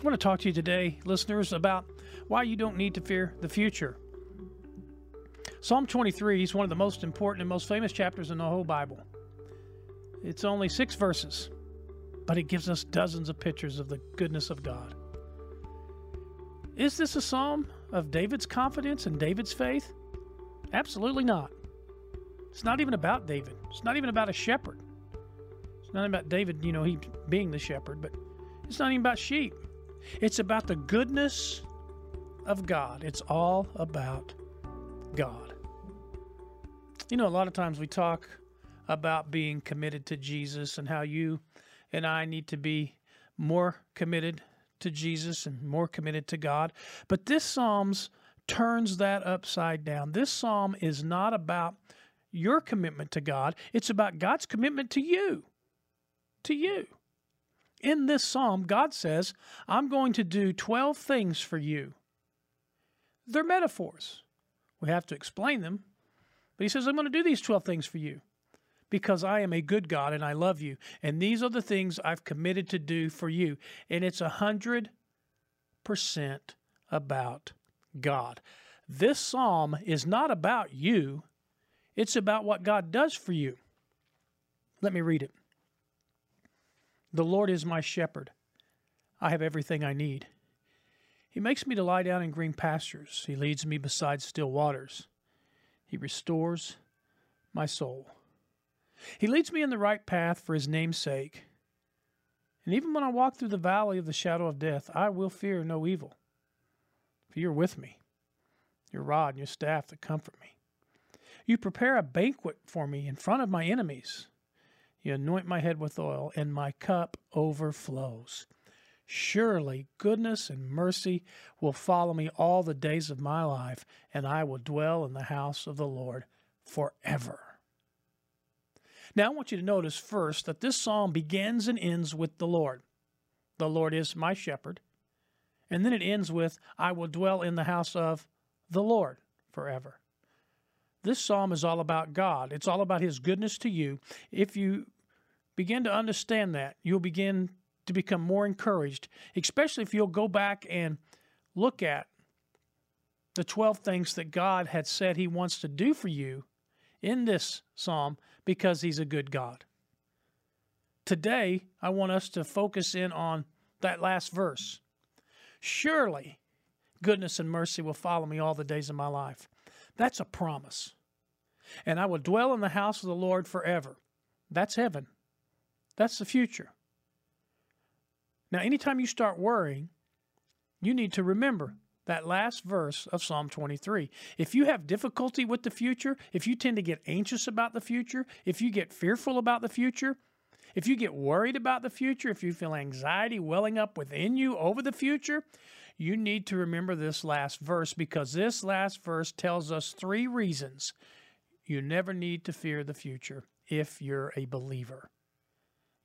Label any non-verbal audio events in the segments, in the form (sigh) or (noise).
I want to talk to you today, listeners, about why you don't need to fear the future. Psalm 23 is one of the most important and most famous chapters in the whole Bible. It's only six verses, but it gives us dozens of pictures of the goodness of God. Is this a psalm of David's confidence and David's faith? Absolutely not. It's not even about David. It's not even about a shepherd. It's not about David, you know, he being the shepherd, but it's not even about sheep. It's about the goodness of God. It's all about God. You know, a lot of times we talk about being committed to Jesus and how you and I need to be more committed to Jesus and more committed to God. But this Psalms turns that upside down. This psalm is not about your commitment to God, it's about God's commitment to you. To you. In this psalm, God says, I'm going to do 12 things for you. They're metaphors. We have to explain them. But he says, I'm going to do these 12 things for you because I am a good God and I love you. And these are the things I've committed to do for you. And it's a hundred percent about God. This psalm is not about you, it's about what God does for you. Let me read it. The Lord is my shepherd. I have everything I need. He makes me to lie down in green pastures. He leads me beside still waters. He restores my soul. He leads me in the right path for his name's sake. And even when I walk through the valley of the shadow of death, I will fear no evil. For you're with me, your rod and your staff that comfort me. You prepare a banquet for me in front of my enemies. You anoint my head with oil, and my cup overflows. Surely goodness and mercy will follow me all the days of my life, and I will dwell in the house of the Lord forever. Now, I want you to notice first that this psalm begins and ends with the Lord. The Lord is my shepherd. And then it ends with, I will dwell in the house of the Lord forever. This psalm is all about God. It's all about His goodness to you. If you begin to understand that, you'll begin to become more encouraged, especially if you'll go back and look at the 12 things that God had said He wants to do for you in this psalm because he's a good God. Today, I want us to focus in on that last verse. Surely goodness and mercy will follow me all the days of my life. That's a promise. And I will dwell in the house of the Lord forever. That's heaven. That's the future. Now, anytime you start worrying, you need to remember that last verse of Psalm 23. If you have difficulty with the future, if you tend to get anxious about the future, if you get fearful about the future, if you get worried about the future, if you feel anxiety welling up within you over the future, you need to remember this last verse because this last verse tells us three reasons you never need to fear the future if you're a believer.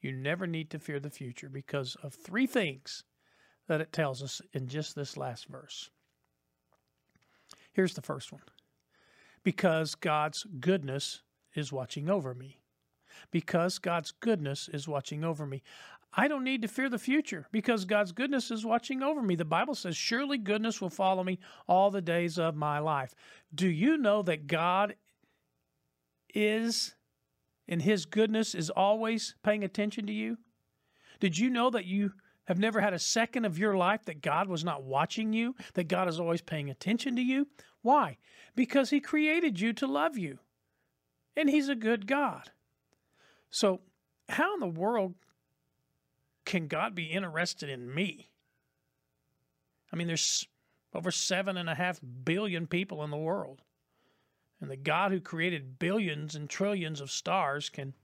You never need to fear the future because of three things that it tells us in just this last verse. Here's the first one because God's goodness is watching over me. Because God's goodness is watching over me. I don't need to fear the future because God's goodness is watching over me. The Bible says, Surely goodness will follow me all the days of my life. Do you know that God is, and His goodness, is always paying attention to you? Did you know that you have never had a second of your life that God was not watching you, that God is always paying attention to you? Why? Because He created you to love you. And He's a good God. So, how in the world can God be interested in me? I mean, there's over seven and a half billion people in the world. And the God who created billions and trillions of stars can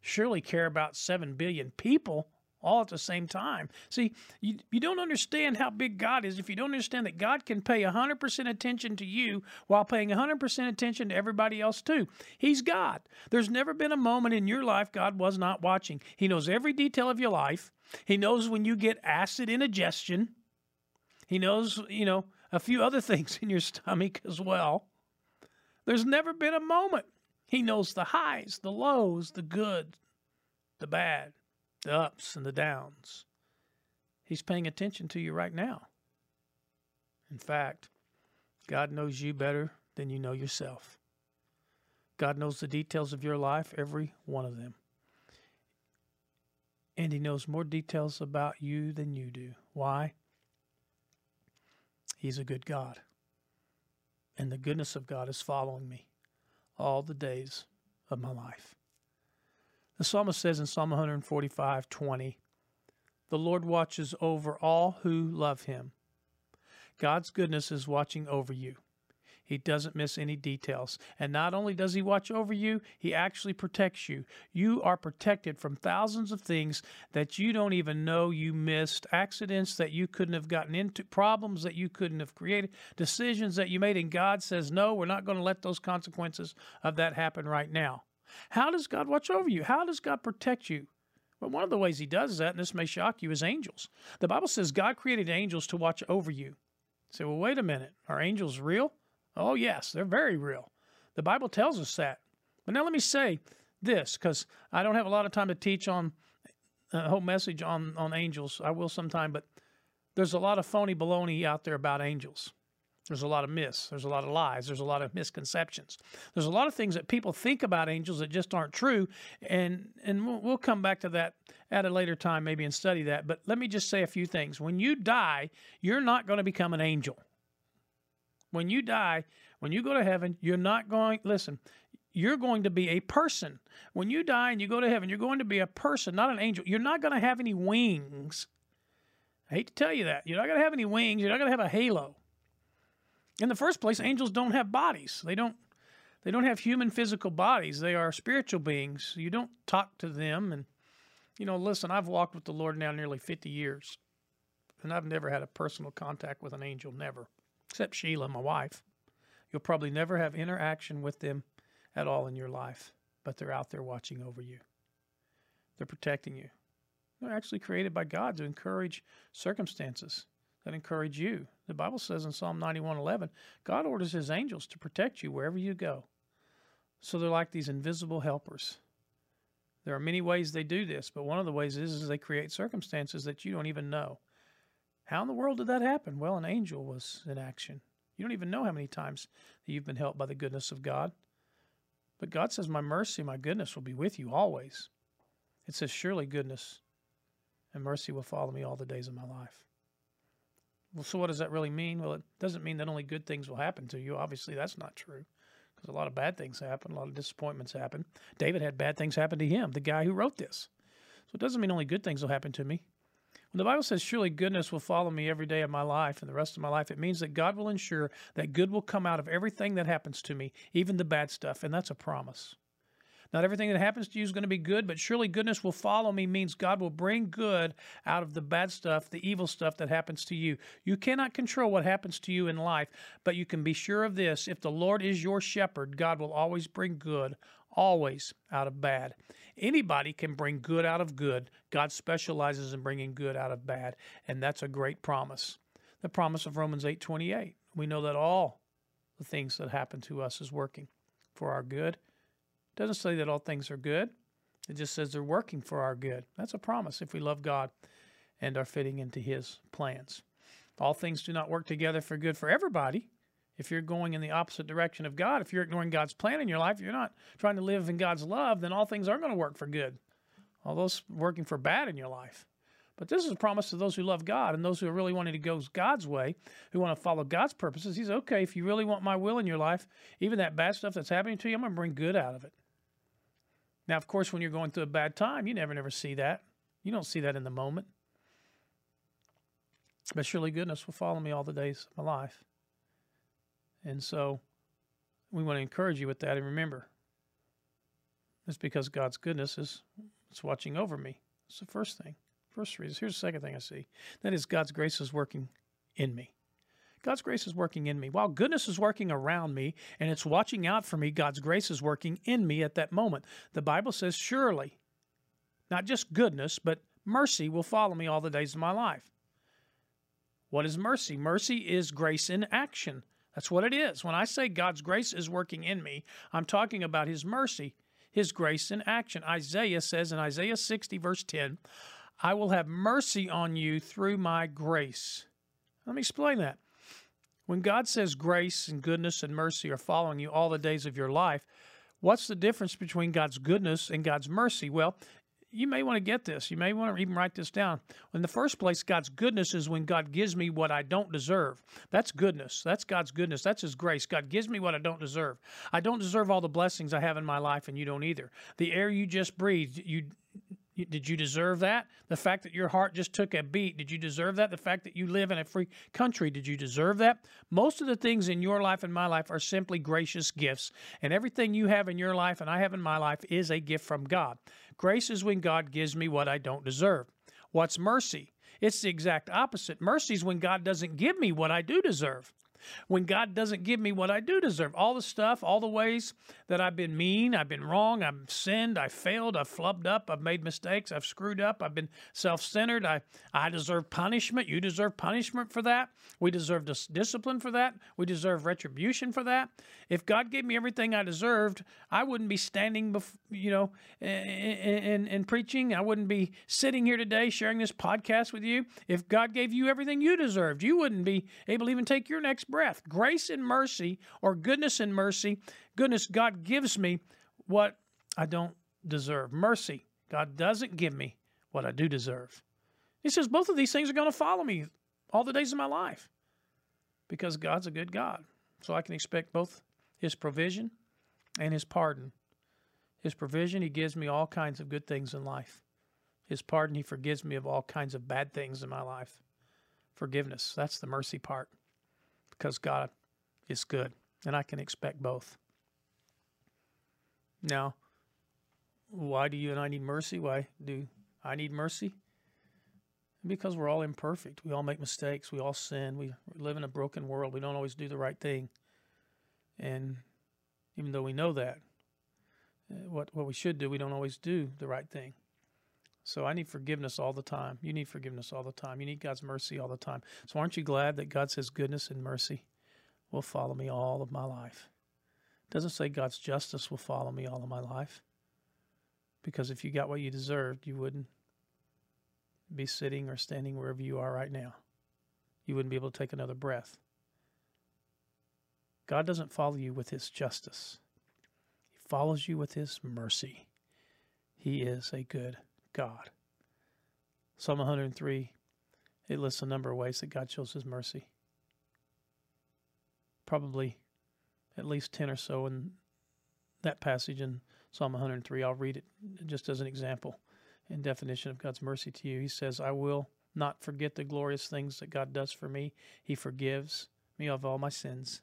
surely care about seven billion people all at the same time. See, you, you don't understand how big God is if you don't understand that God can pay 100% attention to you while paying 100% attention to everybody else too. He's God. There's never been a moment in your life God was not watching. He knows every detail of your life. He knows when you get acid indigestion. He knows, you know, a few other (laughs) things in your stomach as well. There's never been a moment. He knows the highs, the lows, the good, the bad the ups and the downs. He's paying attention to you right now. In fact, God knows you better than you know yourself. God knows the details of your life, every one of them. And He knows more details about you than you do. Why? He's a good God. And the goodness of God is following me all the days of my life. The psalmist says in Psalm 145 20, The Lord watches over all who love him. God's goodness is watching over you. He doesn't miss any details. And not only does He watch over you, He actually protects you. You are protected from thousands of things that you don't even know you missed, accidents that you couldn't have gotten into, problems that you couldn't have created, decisions that you made. And God says, No, we're not going to let those consequences of that happen right now. How does God watch over you? How does God protect you? Well, one of the ways He does that, and this may shock you, is angels. The Bible says God created angels to watch over you. You say, well, wait a minute. Are angels real? Oh, yes, they're very real. The Bible tells us that. But now let me say this, because I don't have a lot of time to teach on a whole message on, on angels. I will sometime, but there's a lot of phony baloney out there about angels. There's a lot of myths. There's a lot of lies. There's a lot of misconceptions. There's a lot of things that people think about angels that just aren't true, and and we'll, we'll come back to that at a later time, maybe and study that. But let me just say a few things. When you die, you're not going to become an angel. When you die, when you go to heaven, you're not going, listen, you're going to be a person. When you die and you go to heaven, you're going to be a person, not an angel. You're not going to have any wings. I hate to tell you that. You're not going to have any wings. You're not going to have a halo. In the first place, angels don't have bodies. They don't they don't have human physical bodies. They are spiritual beings. You don't talk to them and you know, listen, I've walked with the Lord now nearly 50 years. And I've never had a personal contact with an angel, never except Sheila, my wife. You'll probably never have interaction with them at all in your life, but they're out there watching over you. They're protecting you. They're actually created by God to encourage circumstances that encourage you. The Bible says in Psalm 91:11, God orders his angels to protect you wherever you go. So they're like these invisible helpers. There are many ways they do this, but one of the ways is, is they create circumstances that you don't even know. How in the world did that happen? Well, an angel was in action. You don't even know how many times that you've been helped by the goodness of God. But God says, My mercy, my goodness will be with you always. It says, Surely goodness and mercy will follow me all the days of my life. Well, so what does that really mean? Well, it doesn't mean that only good things will happen to you. Obviously, that's not true because a lot of bad things happen, a lot of disappointments happen. David had bad things happen to him, the guy who wrote this. So it doesn't mean only good things will happen to me. When the Bible says, Surely goodness will follow me every day of my life and the rest of my life, it means that God will ensure that good will come out of everything that happens to me, even the bad stuff. And that's a promise. Not everything that happens to you is going to be good, but surely goodness will follow me means God will bring good out of the bad stuff, the evil stuff that happens to you. You cannot control what happens to you in life, but you can be sure of this if the Lord is your shepherd, God will always bring good, always out of bad. Anybody can bring good out of good. God specializes in bringing good out of bad, and that's a great promise. The promise of Romans 8:28. We know that all the things that happen to us is working for our good. It doesn't say that all things are good. It just says they're working for our good. That's a promise if we love God and are fitting into his plans. All things do not work together for good for everybody, if you're going in the opposite direction of God, if you're ignoring God's plan in your life, you're not trying to live in God's love, then all things are going to work for good. All those working for bad in your life. But this is a promise to those who love God and those who are really wanting to go God's way, who want to follow God's purposes. He's okay, if you really want my will in your life, even that bad stuff that's happening to you, I'm going to bring good out of it. Now, of course, when you're going through a bad time, you never, never see that. You don't see that in the moment. But surely goodness will follow me all the days of my life. And so we want to encourage you with that. And remember, it's because God's goodness is it's watching over me. It's the first thing. First reason. Here's the second thing I see. That is God's grace is working in me. God's grace is working in me. While goodness is working around me and it's watching out for me, God's grace is working in me at that moment. The Bible says, surely, not just goodness, but mercy will follow me all the days of my life. What is mercy? Mercy is grace in action. That's what it is. When I say God's grace is working in me, I'm talking about His mercy, His grace in action. Isaiah says in Isaiah 60, verse 10, I will have mercy on you through my grace. Let me explain that. When God says grace and goodness and mercy are following you all the days of your life, what's the difference between God's goodness and God's mercy? Well, you may want to get this. You may want to even write this down. In the first place, God's goodness is when God gives me what I don't deserve. That's goodness. That's God's goodness. That's His grace. God gives me what I don't deserve. I don't deserve all the blessings I have in my life, and you don't either. The air you just breathed, you did you deserve that? The fact that your heart just took a beat, did you deserve that? The fact that you live in a free country, did you deserve that? Most of the things in your life and my life are simply gracious gifts. And everything you have in your life and I have in my life is a gift from God. Grace is when God gives me what I don't deserve. What's mercy? It's the exact opposite. Mercy is when God doesn't give me what I do deserve when God doesn't give me what I do deserve. All the stuff, all the ways that I've been mean, I've been wrong, I've sinned, I've failed, I've flubbed up, I've made mistakes, I've screwed up, I've been self centered, I, I deserve punishment. You deserve punishment for that. We deserve dis- discipline for that. We deserve retribution for that. If God gave me everything I deserved, I wouldn't be standing, bef- you know, and preaching. I wouldn't be sitting here today sharing this podcast with you. If God gave you everything you deserved, you wouldn't be able to even take your next breath. Grace and mercy, or goodness and mercy. Goodness, God gives me what I don't deserve. Mercy, God doesn't give me what I do deserve. He says both of these things are going to follow me all the days of my life because God's a good God. So I can expect both His provision and His pardon. His provision, He gives me all kinds of good things in life. His pardon, He forgives me of all kinds of bad things in my life. Forgiveness, that's the mercy part because God is good, and I can expect both. Now, why do you and I need mercy? Why do I need mercy? Because we're all imperfect. We all make mistakes. We all sin. We live in a broken world. We don't always do the right thing. And even though we know that, uh, what, what we should do, we don't always do the right thing. So I need forgiveness all the time. You need forgiveness all the time. You need God's mercy all the time. So aren't you glad that God says goodness and mercy will follow me all of my life? It doesn't say God's justice will follow me all of my life. Because if you got what you deserved, you wouldn't be sitting or standing wherever you are right now. You wouldn't be able to take another breath. God doesn't follow you with his justice. He follows you with his mercy. He is a good God. Psalm 103, it lists a number of ways that God shows his mercy. Probably at least 10 or so in that passage in Psalm 103. I'll read it just as an example and definition of God's mercy to you. He says, I will not forget the glorious things that God does for me. He forgives me of all my sins.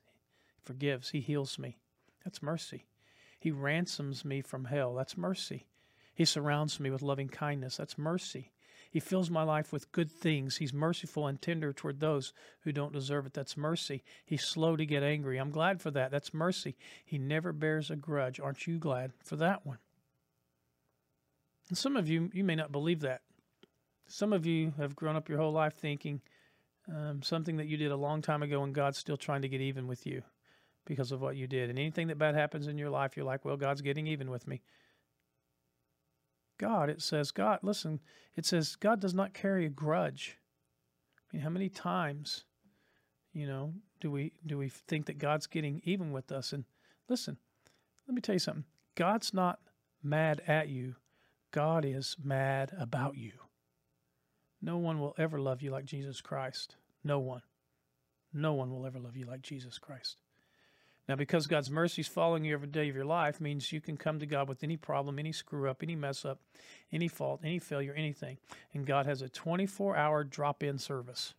He forgives. He heals me. That's mercy. He ransoms me from hell. That's mercy. He surrounds me with loving kindness. That's mercy. He fills my life with good things. He's merciful and tender toward those who don't deserve it. That's mercy. He's slow to get angry. I'm glad for that. That's mercy. He never bears a grudge. Aren't you glad for that one? And some of you, you may not believe that. Some of you have grown up your whole life thinking um, something that you did a long time ago and God's still trying to get even with you because of what you did. And anything that bad happens in your life, you're like, well, God's getting even with me. God, it says, God, listen, it says, God does not carry a grudge. I mean, how many times, you know, do we do we think that God's getting even with us? And listen, let me tell you something. God's not mad at you. God is mad about you. No one will ever love you like Jesus Christ. No one. No one will ever love you like Jesus Christ. Now, because God's mercy is following you every day of your life means you can come to God with any problem, any screw up, any mess up, any fault, any failure, anything. And God has a 24 hour drop in service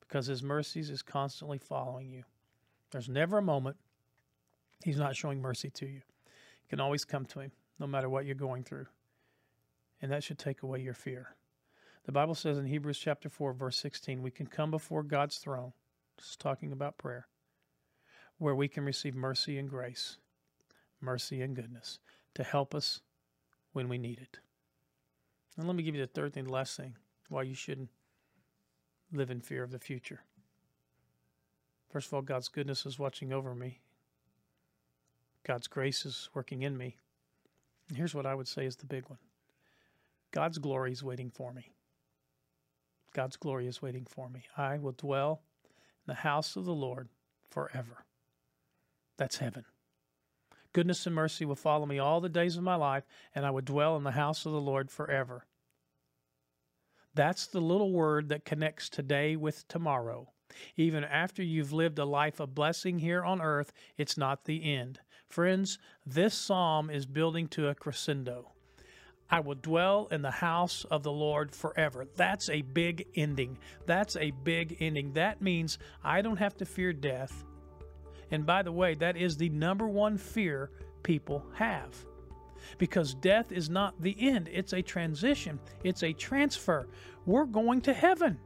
because His mercies is constantly following you. There's never a moment He's not showing mercy to you. You can always come to Him no matter what you're going through. And that should take away your fear. The Bible says in Hebrews chapter 4, verse 16, we can come before God's throne. Is talking about prayer where we can receive mercy and grace, mercy and goodness to help us when we need it. And let me give you the third thing, the last thing, why you shouldn't live in fear of the future. First of all, God's goodness is watching over me. God's grace is working in me. And here's what I would say is the big one God's glory is waiting for me. God's glory is waiting for me. I will dwell in the house of the Lord forever. That's heaven. Goodness and mercy will follow me all the days of my life, and I will dwell in the house of the Lord forever. That's the little word that connects today with tomorrow. Even after you've lived a life of blessing here on earth, it's not the end. Friends, this psalm is building to a crescendo. I will dwell in the house of the Lord forever. That's a big ending. That's a big ending. That means I don't have to fear death. And by the way, that is the number one fear people have. Because death is not the end, it's a transition, it's a transfer. We're going to heaven.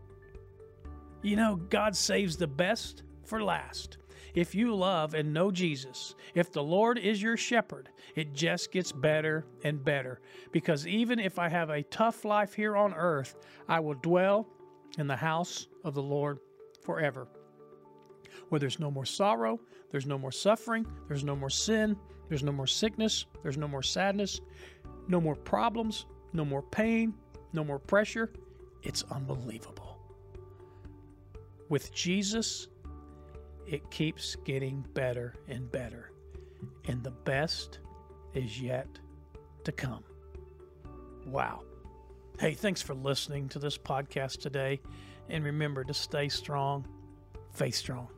You know, God saves the best for last. If you love and know Jesus, if the Lord is your shepherd, it just gets better and better. Because even if I have a tough life here on earth, I will dwell in the house of the Lord forever. Where there's no more sorrow, there's no more suffering, there's no more sin, there's no more sickness, there's no more sadness, no more problems, no more pain, no more pressure. It's unbelievable. With Jesus, it keeps getting better and better. And the best is yet to come. Wow. Hey, thanks for listening to this podcast today. And remember to stay strong, faith strong.